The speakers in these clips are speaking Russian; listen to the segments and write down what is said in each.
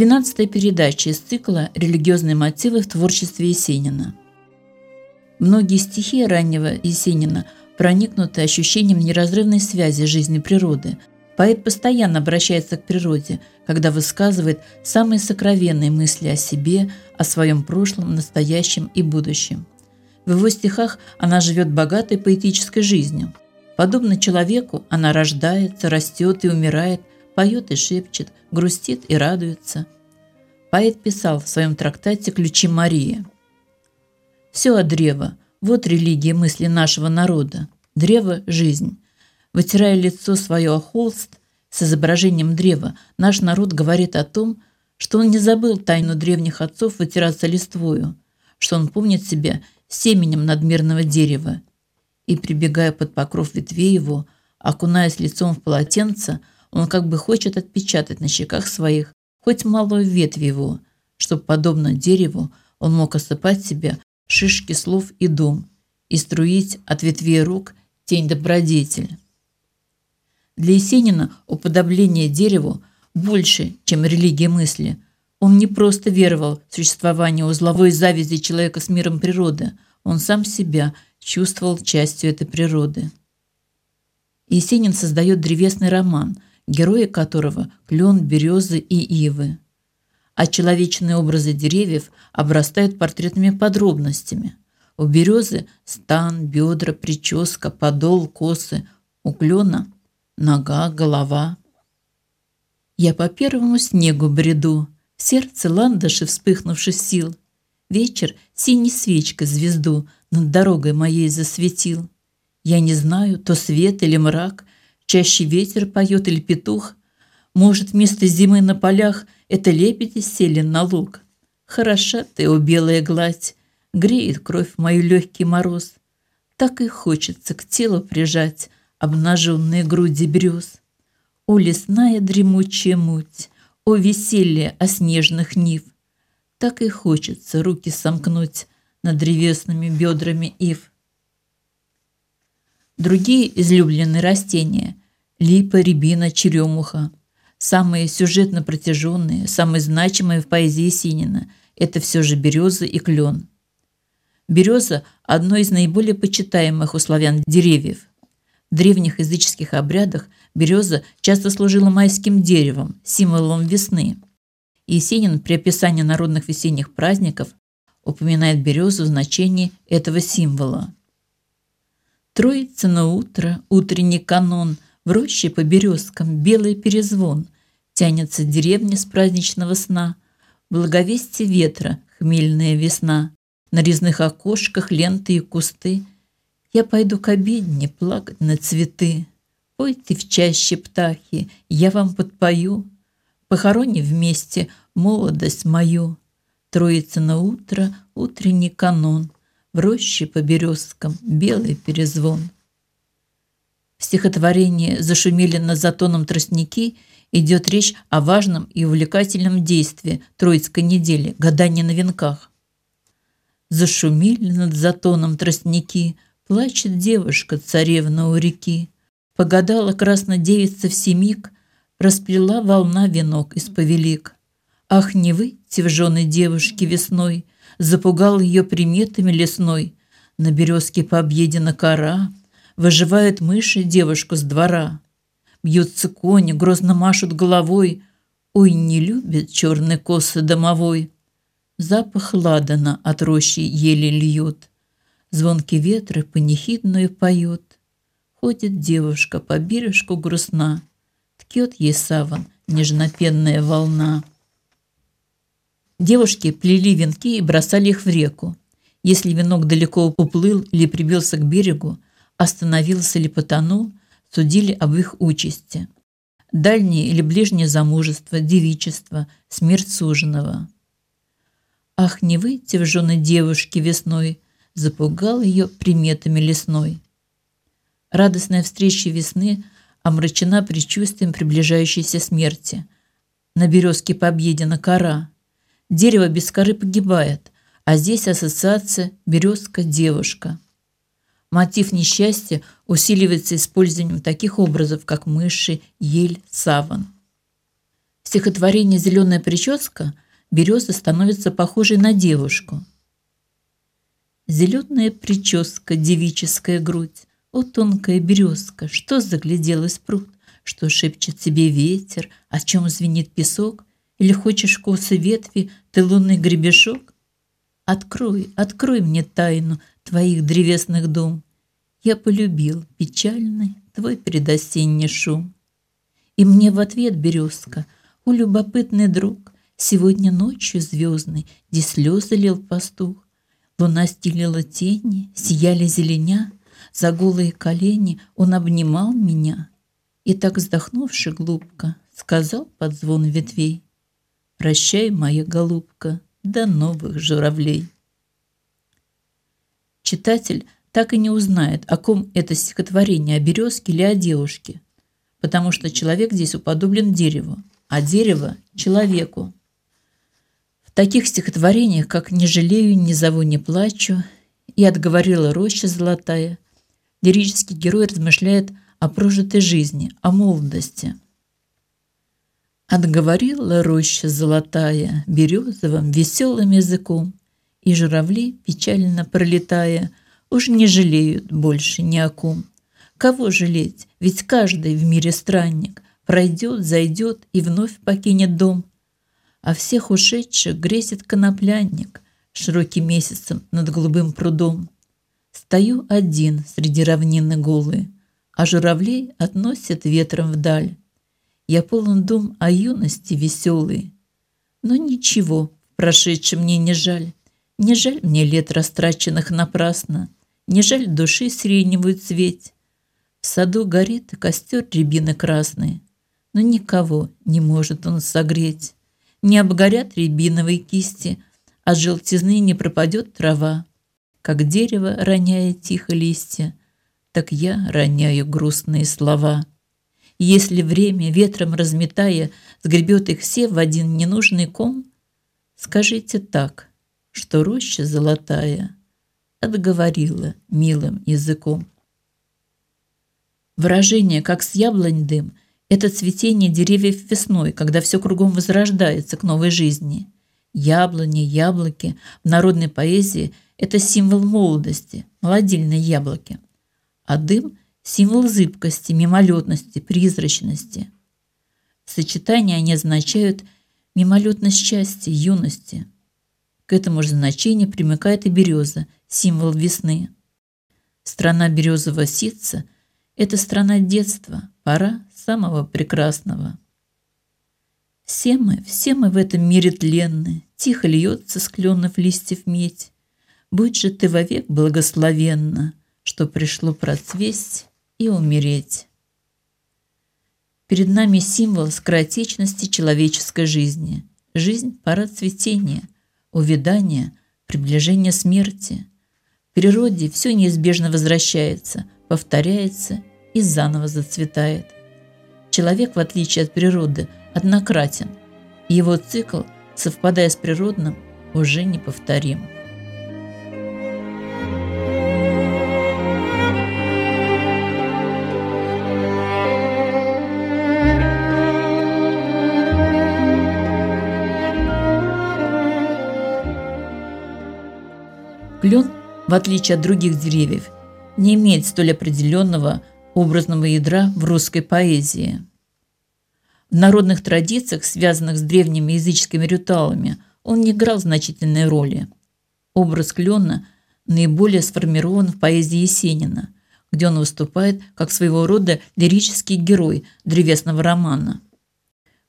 Двенадцатая передача из цикла «Религиозные мотивы в творчестве Есенина». Многие стихи раннего Есенина проникнуты ощущением неразрывной связи жизни природы. Поэт постоянно обращается к природе, когда высказывает самые сокровенные мысли о себе, о своем прошлом, настоящем и будущем. В его стихах она живет богатой поэтической жизнью. Подобно человеку, она рождается, растет и умирает, поет и шепчет, грустит и радуется. Поэт писал в своем трактате «Ключи Марии». «Все от древа, вот религия мысли нашего народа. Древо – жизнь. Вытирая лицо свое о холст с изображением древа, наш народ говорит о том, что он не забыл тайну древних отцов вытираться листвою, что он помнит себя семенем надмирного дерева. И, прибегая под покров ветвей его, окунаясь лицом в полотенце, он как бы хочет отпечатать на щеках своих хоть малую ветвь его, чтобы, подобно дереву, он мог осыпать себя шишки слов и дум и струить от ветвей рук тень добродетель. Для Есенина уподобление дереву больше, чем религия мысли. Он не просто веровал в существование узловой завязи человека с миром природы, он сам себя чувствовал частью этой природы. Есенин создает древесный роман – герои которого – клен, березы и ивы. А человечные образы деревьев обрастают портретными подробностями. У березы – стан, бедра, прическа, подол, косы. У клена – нога, голова. Я по первому снегу бреду, в сердце ландыши вспыхнувших сил. Вечер синей свечкой звезду над дорогой моей засветил. Я не знаю, то свет или мрак, Чаще ветер поет или петух. Может, вместо зимы на полях это лебеди сели на луг. Хороша ты, о белая гладь, греет кровь мою легкий мороз. Так и хочется к телу прижать обнаженные груди брюз. О, лесная дремучая муть, о, веселье о снежных нив. Так и хочется руки сомкнуть над древесными бедрами ив. Другие излюбленные растения липа, рябина, черемуха. Самые сюжетно протяженные, самые значимые в поэзии Синина – это все же береза и клен. Береза – одно из наиболее почитаемых у славян деревьев. В древних языческих обрядах береза часто служила майским деревом, символом весны. Есенин при описании народных весенних праздников упоминает березу в значении этого символа. Троица на утро, утренний канон – в роще по березкам белый перезвон, Тянется деревня с праздничного сна, Благовестие ветра, хмельная весна, На резных окошках ленты и кусты. Я пойду к обедне плакать на цветы. Пойте в чаще птахи, я вам подпою, Похорони вместе молодость мою. Троица на утро, утренний канон, В роще по березкам белый перезвон. В стихотворении «Зашумели над затоном тростники» идет речь о важном и увлекательном действии Троицкой недели – гадания на венках. Зашумели над затоном тростники, Плачет девушка, царевна у реки. Погадала краснодевица в семик, Расплела волна венок из повелик. Ах, не выйти в жены девушки весной, Запугал ее приметами лесной. На березке пообъедена кора, Выживают мыши девушку с двора. Бьются кони, грозно машут головой. Ой, не любит черный косы домовой. Запах ладана от рощи еле льет. Звонки ветры панихидную поет. Ходит девушка по бережку грустна. Ткет ей саван нежнопенная волна. Девушки плели венки и бросали их в реку. Если венок далеко уплыл или прибился к берегу, остановился ли потонул, судили об их участи. Дальнее или ближнее замужество, девичество, смерть суженого. Ах, не выйти в жены девушки весной, запугал ее приметами лесной. Радостная встреча весны омрачена предчувствием приближающейся смерти. На березке победена кора. Дерево без коры погибает, а здесь ассоциация березка-девушка. Мотив несчастья усиливается использованием таких образов, как мыши, ель, саван. В стихотворении «Зеленая прическа» береза становится похожей на девушку. Зеленая прическа, девическая грудь, О, тонкая березка, что загляделась пруд, Что шепчет тебе ветер, о чем звенит песок, Или хочешь косы ветви, ты лунный гребешок? Открой, открой мне тайну твоих древесных дом. Я полюбил печальный твой предосенний шум. И мне в ответ березка, у любопытный друг, Сегодня ночью звездной, где слезы лил пастух, Луна стелила тени, сияли зеленя, За голые колени он обнимал меня И так вздохнувши глубко, Сказал под звон ветвей, Прощай, моя голубка, до новых журавлей. Читатель так и не узнает, о ком это стихотворение, о березке или о девушке, потому что человек здесь уподоблен дереву, а дерево – человеку. В таких стихотворениях, как «Не жалею, не зову, не плачу» и «Отговорила роща золотая», лирический герой размышляет о прожитой жизни, о молодости. Отговорила роща золотая березовым веселым языком, и журавли, печально пролетая, уж не жалеют больше ни о ком. Кого жалеть? Ведь каждый в мире странник пройдет, зайдет и вновь покинет дом. А всех ушедших грезит коноплянник широким месяцем над голубым прудом. Стою один среди равнины голые, а журавлей относят ветром вдаль. Я полон дум о юности веселой, но ничего прошедшем мне не жаль. Не жаль мне лет, растраченных напрасно, Не жаль души сиреневую цветь. В саду горит костер рябины красный, Но никого не может он согреть. Не обгорят рябиновые кисти, От желтизны не пропадет трава. Как дерево, роняя тихо листья, Так я роняю грустные слова. Если время, ветром разметая, Сгребет их все в один ненужный ком, Скажите так — что роща золотая отговорила милым языком. Выражение «как с яблонь дым» – это цветение деревьев весной, когда все кругом возрождается к новой жизни. Яблони, яблоки в народной поэзии – это символ молодости, молодильные яблоки. А дым – символ зыбкости, мимолетности, призрачности. В сочетании они означают мимолетность счастья, юности – к этому же значению примыкает и береза, символ весны. Страна березового ситца – это страна детства, пора самого прекрасного. Все мы, все мы в этом мире тленны, Тихо льется с кленов листьев медь. Будь же ты вовек благословенна, Что пришло процвесть и умереть. Перед нами символ скоротечности человеческой жизни. Жизнь – пора цветения – увядание, приближение смерти. В природе все неизбежно возвращается, повторяется и заново зацветает. Человек, в отличие от природы, однократен, его цикл, совпадая с природным, уже неповторим. Клен, в отличие от других деревьев, не имеет столь определенного образного ядра в русской поэзии. В народных традициях, связанных с древними языческими ритуалами, он не играл значительной роли. Образ клена наиболее сформирован в поэзии Есенина, где он выступает как своего рода лирический герой древесного романа.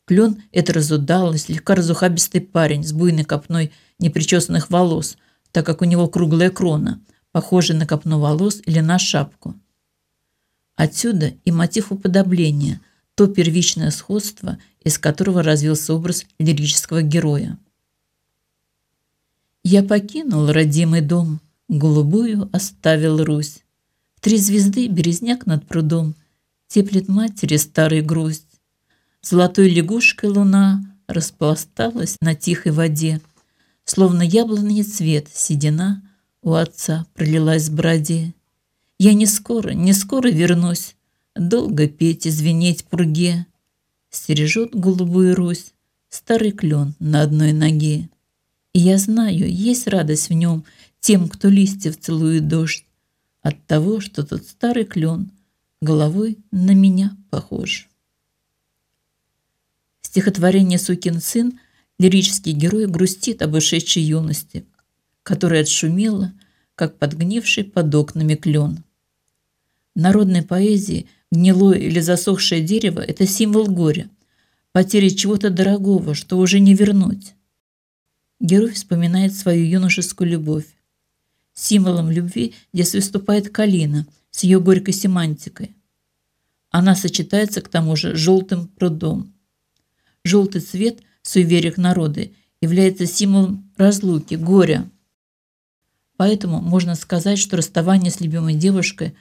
Клен – это разудалый, слегка разухабистый парень с буйной копной непричесанных волос – так как у него круглая крона, похожая на копну волос или на шапку. Отсюда и мотив уподобления, то первичное сходство, из которого развился образ лирического героя. Я покинул родимый дом, голубую оставил Русь. Три звезды березняк над прудом, теплит матери старый грусть. Золотой лягушкой луна распласталась на тихой воде, Словно яблонный цвет седина у отца пролилась бороде. Я не скоро, не скоро вернусь, Долго петь и звенеть пурге. стережет голубую Русь старый клен на одной ноге. И я знаю, есть радость в нем тем, кто листьев целует дождь, от того, что тот старый клен головой на меня похож. Стихотворение «Сукин сын» лирический герой грустит об ушедшей юности, которая отшумела, как подгнивший под окнами клен. В народной поэзии гнилое или засохшее дерево – это символ горя, потери чего-то дорогого, что уже не вернуть. Герой вспоминает свою юношескую любовь. Символом любви здесь выступает калина с ее горькой семантикой. Она сочетается к тому же с желтым прудом. Желтый цвет суевериях народа является символом разлуки, горя. Поэтому можно сказать, что расставание с любимой девушкой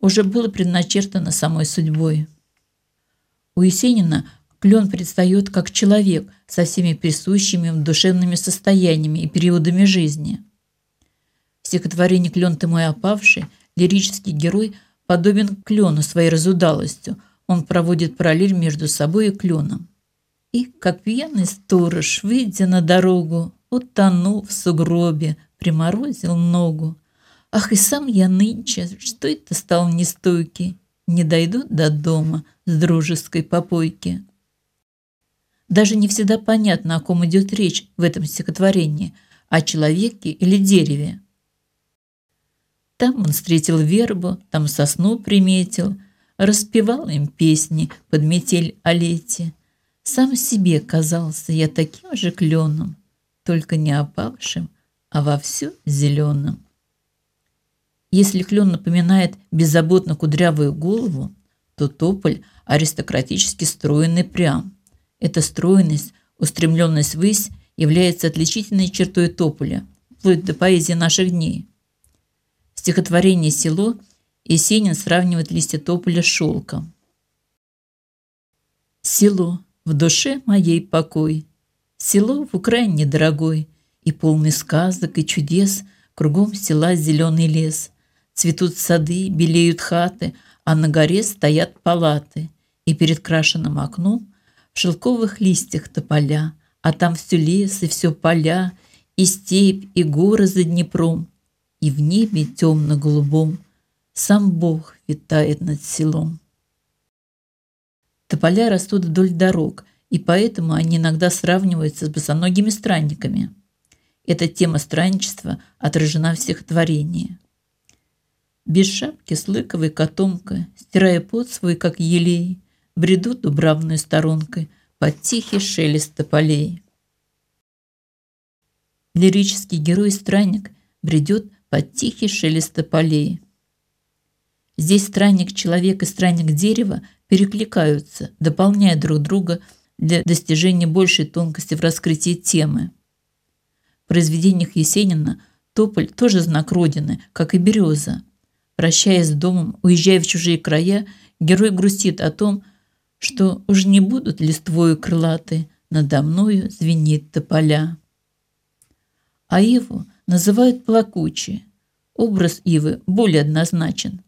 уже было предначертано самой судьбой. У Есенина клен предстает как человек со всеми присущими душевными состояниями и периодами жизни. В стихотворении «Клен ты мой опавший» лирический герой подобен клену своей разудалостью. Он проводит параллель между собой и кленом. И, как пьяный сторож, выйдя на дорогу, утонул в сугробе, приморозил ногу. Ах, и сам я нынче, что это стал нестойкий, не дойду до дома с дружеской попойки. Даже не всегда понятно, о ком идет речь в этом стихотворении, о человеке или дереве. Там он встретил вербу, там сосну приметил, распевал им песни под метель о лете. Сам себе казался я таким же кленом, только не опавшим, а вовсю зеленым. Если клен напоминает беззаботно кудрявую голову, то тополь аристократически стройный прям. Эта стройность, устремленность ввысь является отличительной чертой тополя, вплоть до поэзии наших дней. В стихотворении «Село» Есенин сравнивает листья тополя с шелком. «Село, в душе моей покой, село в Украине дорогой, и полный сказок и чудес, кругом села зеленый лес. Цветут сады, белеют хаты, а на горе стоят палаты, и перед крашенным окном в шелковых листьях тополя, а там все лес и все поля, и степь, и горы за Днепром, и в небе темно-голубом сам Бог витает над селом. Тополя растут вдоль дорог, и поэтому они иногда сравниваются с босоногими странниками. Эта тема странничества отражена в стихотворении. Без шапки с лыковой котомкой, стирая пот свой, как елей, бредут дубравной сторонкой под тихий шелест тополей. Лирический герой-странник бредет под тихий шелест тополей. Здесь странник-человек и странник-дерево перекликаются, дополняя друг друга для достижения большей тонкости в раскрытии темы. В произведениях Есенина тополь тоже знак Родины, как и береза. Прощаясь с домом, уезжая в чужие края, герой грустит о том, что уж не будут листвою крылаты, надо мною звенит тополя. А Иву называют плакучей. Образ Ивы более однозначен.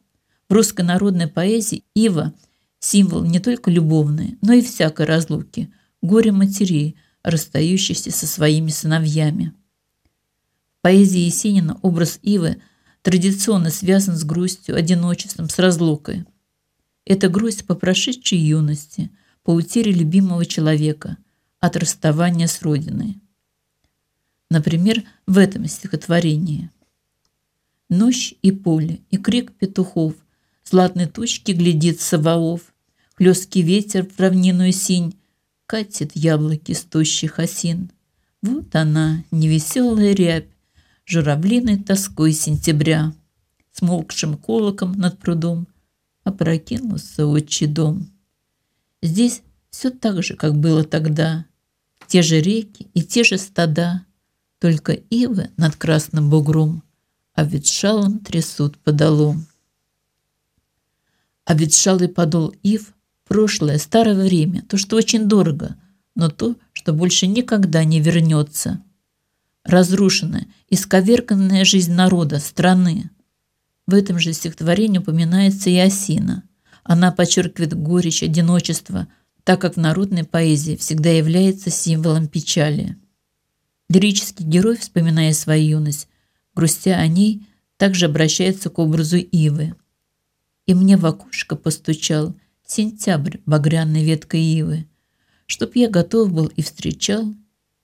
В русской народной поэзии Ива – символ не только любовной, но и всякой разлуки, горе матерей, расстающихся со своими сыновьями. В поэзии Есенина образ Ивы традиционно связан с грустью, одиночеством, с разлукой – это грусть по прошедшей юности, по утере любимого человека, от расставания с Родиной. Например, в этом стихотворении. Ночь и поле, и крик петухов, Златной тучки глядит Саваоф, Хлесткий ветер в равнину синь Катит яблоки с осин. Вот она, невеселая рябь, Журавлиной тоской сентября, Смолкшим колоком над прудом — опрокинулся отчий дом. Здесь все так же, как было тогда. Те же реки и те же стада, только ивы над красным бугром, а ветшалом трясут подолом. А ветшалый подол ив – прошлое, старое время, то, что очень дорого, но то, что больше никогда не вернется. Разрушенная, исковерканная жизнь народа, страны – в этом же стихотворении упоминается и осина. Она подчеркивает горечь, одиночество, так как в народной поэзии всегда является символом печали. Лирический герой, вспоминая свою юность, грустя о ней, также обращается к образу Ивы. «И мне в окошко постучал сентябрь багряной веткой Ивы, чтоб я готов был и встречал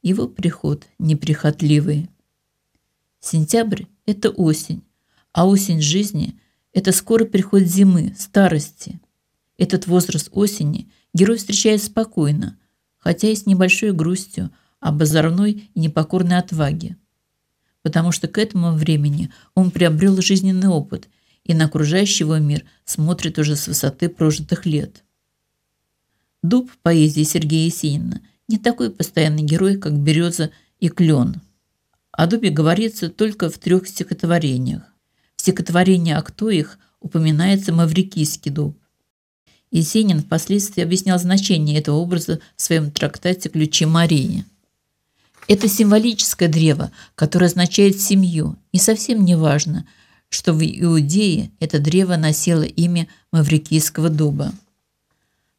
его приход неприхотливый». Сентябрь – это осень, а осень жизни – это скоро приход зимы, старости. Этот возраст осени герой встречает спокойно, хотя и с небольшой грустью – об озорной и непокорной отваге. Потому что к этому времени он приобрел жизненный опыт и на окружающий его мир смотрит уже с высоты прожитых лет. Дуб поэзии Сергея Есенина не такой постоянный герой, как береза и клен. О дубе говорится только в трех стихотворениях. В стихотворении «А кто их» упоминается маврикийский дуб. Есенин впоследствии объяснял значение этого образа в своем трактате «Ключи Марии». Это символическое древо, которое означает семью, и совсем не важно, что в Иудее это древо носило имя Маврикийского дуба.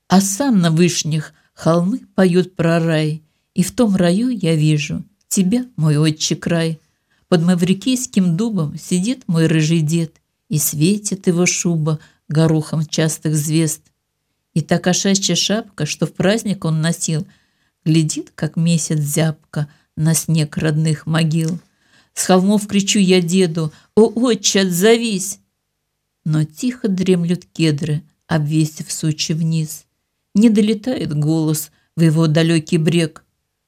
А сам на вышних холмы поют про рай, и в том раю я вижу тебя, мой отче край. Под маврикийским дубом сидит мой рыжий дед, и светит его шуба горохом частых звезд. И та кошачья шапка, что в праздник он носил – Глядит, как месяц зябко на снег родных могил. С холмов кричу я деду, «О, отче, отзовись!» Но тихо дремлют кедры, обвесив сучи вниз. Не долетает голос в его далекий брег.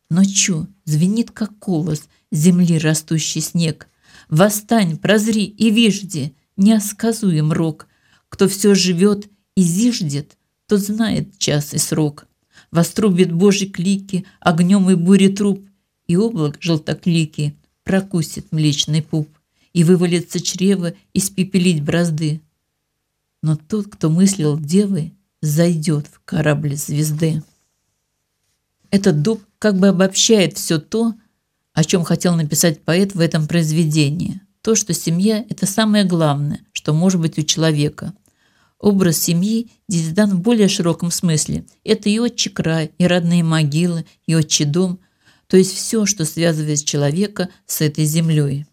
Но чу, звенит, как колос земли растущий снег. Восстань, прозри и вижди, неосказуем рок. Кто все живет и зиждет, тот знает час и срок вострубит Божий клики, огнем и бури труп, и облак желтоклики прокусит млечный пуп, и вывалится чрево испепелить бразды. Но тот, кто мыслил девы, зайдет в корабль звезды. Этот дуб как бы обобщает все то, о чем хотел написать поэт в этом произведении. То, что семья – это самое главное, что может быть у человека – Образ семьи здесь дан в более широком смысле. Это и отчий край, и родные могилы, и отчий дом, то есть все, что связывает человека с этой землей.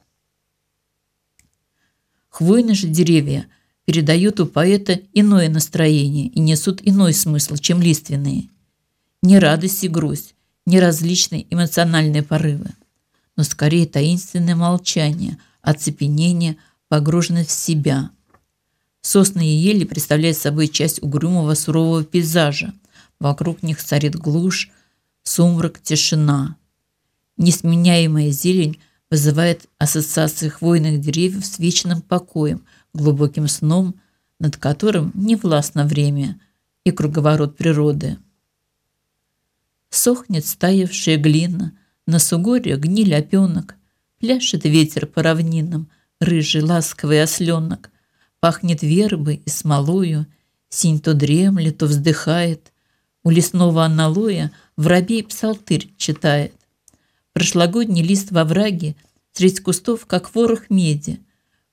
Хвойные же деревья передают у поэта иное настроение и несут иной смысл, чем лиственные. Не радость и грусть, не различные эмоциональные порывы, но скорее таинственное молчание, оцепенение, погруженность в себя – Сосны и ели представляют собой часть угрюмого сурового пейзажа. Вокруг них царит глушь, сумрак, тишина. Несменяемая зелень вызывает ассоциации хвойных деревьев с вечным покоем, глубоким сном, над которым не властно время и круговорот природы. Сохнет стаявшая глина, на сугоре гниль опенок, пляшет ветер по равнинам, рыжий ласковый осленок, Пахнет вербой и смолою, Синь то дремлет, то вздыхает. У лесного аналоя Воробей псалтырь читает. Прошлогодний лист во враге Средь кустов, как ворох меди.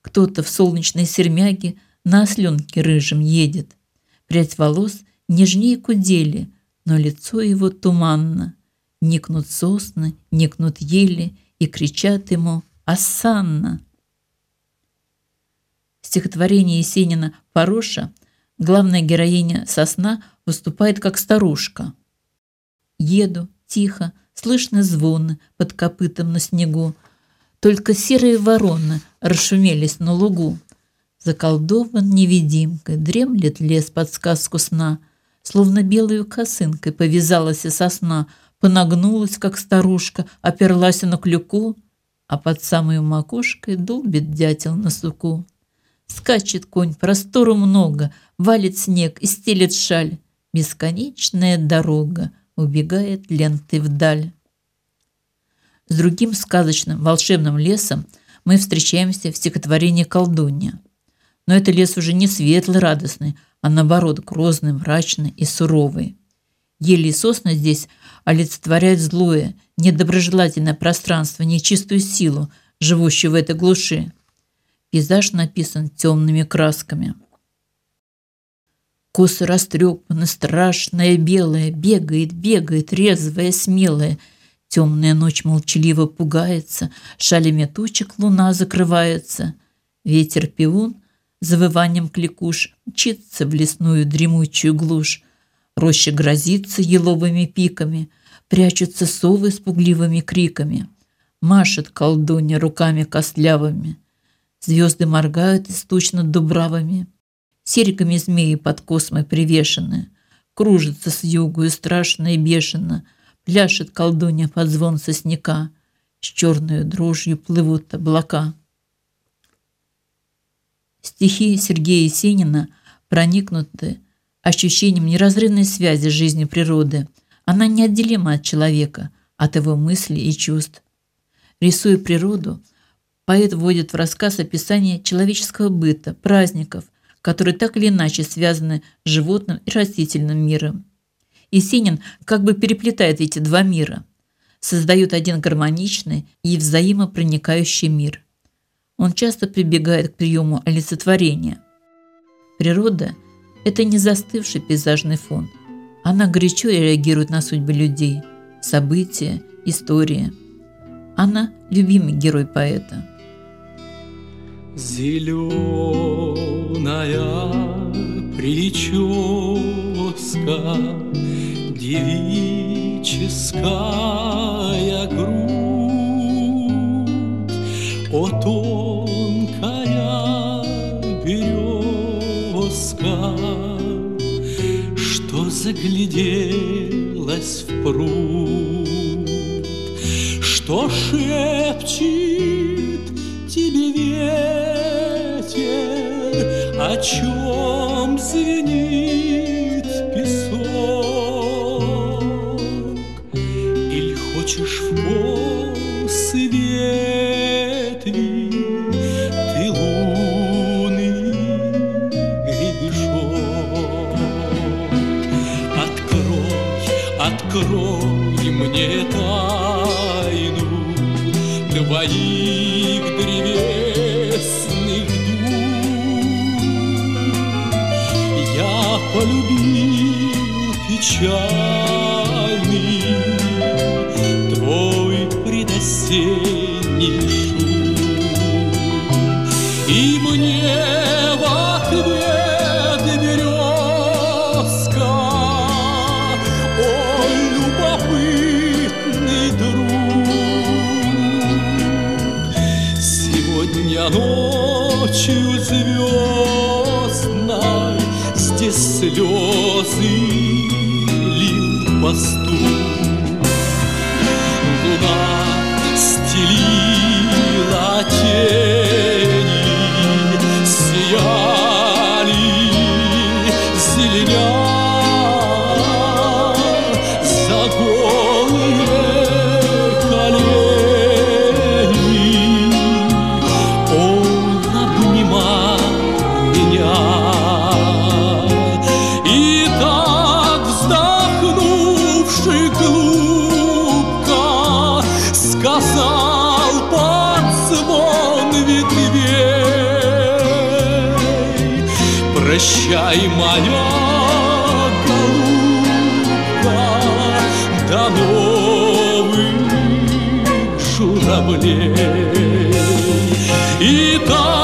Кто-то в солнечной сермяге На осленке рыжем едет. Прядь волос нежнее кудели, Но лицо его туманно. Никнут сосны, никнут ели И кричат ему «Асанна!» стихотворении Есенина «Пороша» главная героиня сосна выступает как старушка. Еду, тихо, слышны звоны под копытом на снегу, Только серые вороны расшумелись на лугу. Заколдован невидимкой, дремлет лес под сказку сна, Словно белую косынкой повязалась и сосна, Понагнулась, как старушка, оперлась на клюку, А под самой макушкой долбит дятел на суку. Скачет конь, простору много, валит снег и стелет шаль. Бесконечная дорога убегает лентой вдаль. С другим сказочным волшебным лесом мы встречаемся в стихотворении «Колдунья». Но это лес уже не светлый, радостный, а наоборот грозный, мрачный и суровый. Ели и сосны здесь олицетворяют злое, недоброжелательное пространство, нечистую силу, живущую в этой глуши. Пейзаж написан темными красками. Косы растрепаны, страшная, белая, бегает, бегает, резвая, смелая. Темная ночь молчаливо пугается, шалями тучек луна закрывается. Ветер пивун, завыванием кликуш, мчится в лесную дремучую глушь. Роща грозится еловыми пиками, прячутся совы с пугливыми криками. Машет колдунья руками костлявыми. Звезды моргают истучно дубравами. Сериками змеи под космой привешены. Кружится с югу и страшно и бешено. Пляшет колдунья под звон сосняка. С черной дрожью плывут облака. Стихи Сергея Есенина проникнуты ощущением неразрывной связи жизни природы. Она неотделима от человека, от его мыслей и чувств. Рисуя природу, поэт вводит в рассказ описание человеческого быта, праздников, которые так или иначе связаны с животным и растительным миром. Есенин как бы переплетает эти два мира, создает один гармоничный и взаимопроникающий мир. Он часто прибегает к приему олицетворения. Природа – это не застывший пейзажный фон. Она горячо реагирует на судьбы людей, события, истории. Она – любимый герой поэта – Зеленая прическа, девическая грудь, О, тонкая березка, Что загляделась в пруд, Что шепчет о чем звенит песок? Или хочешь в косы ветви ты лунный гребешок? Открой, открой мне тайну твоих древесных полюбил печальный Твой предосенний лил журавлей И так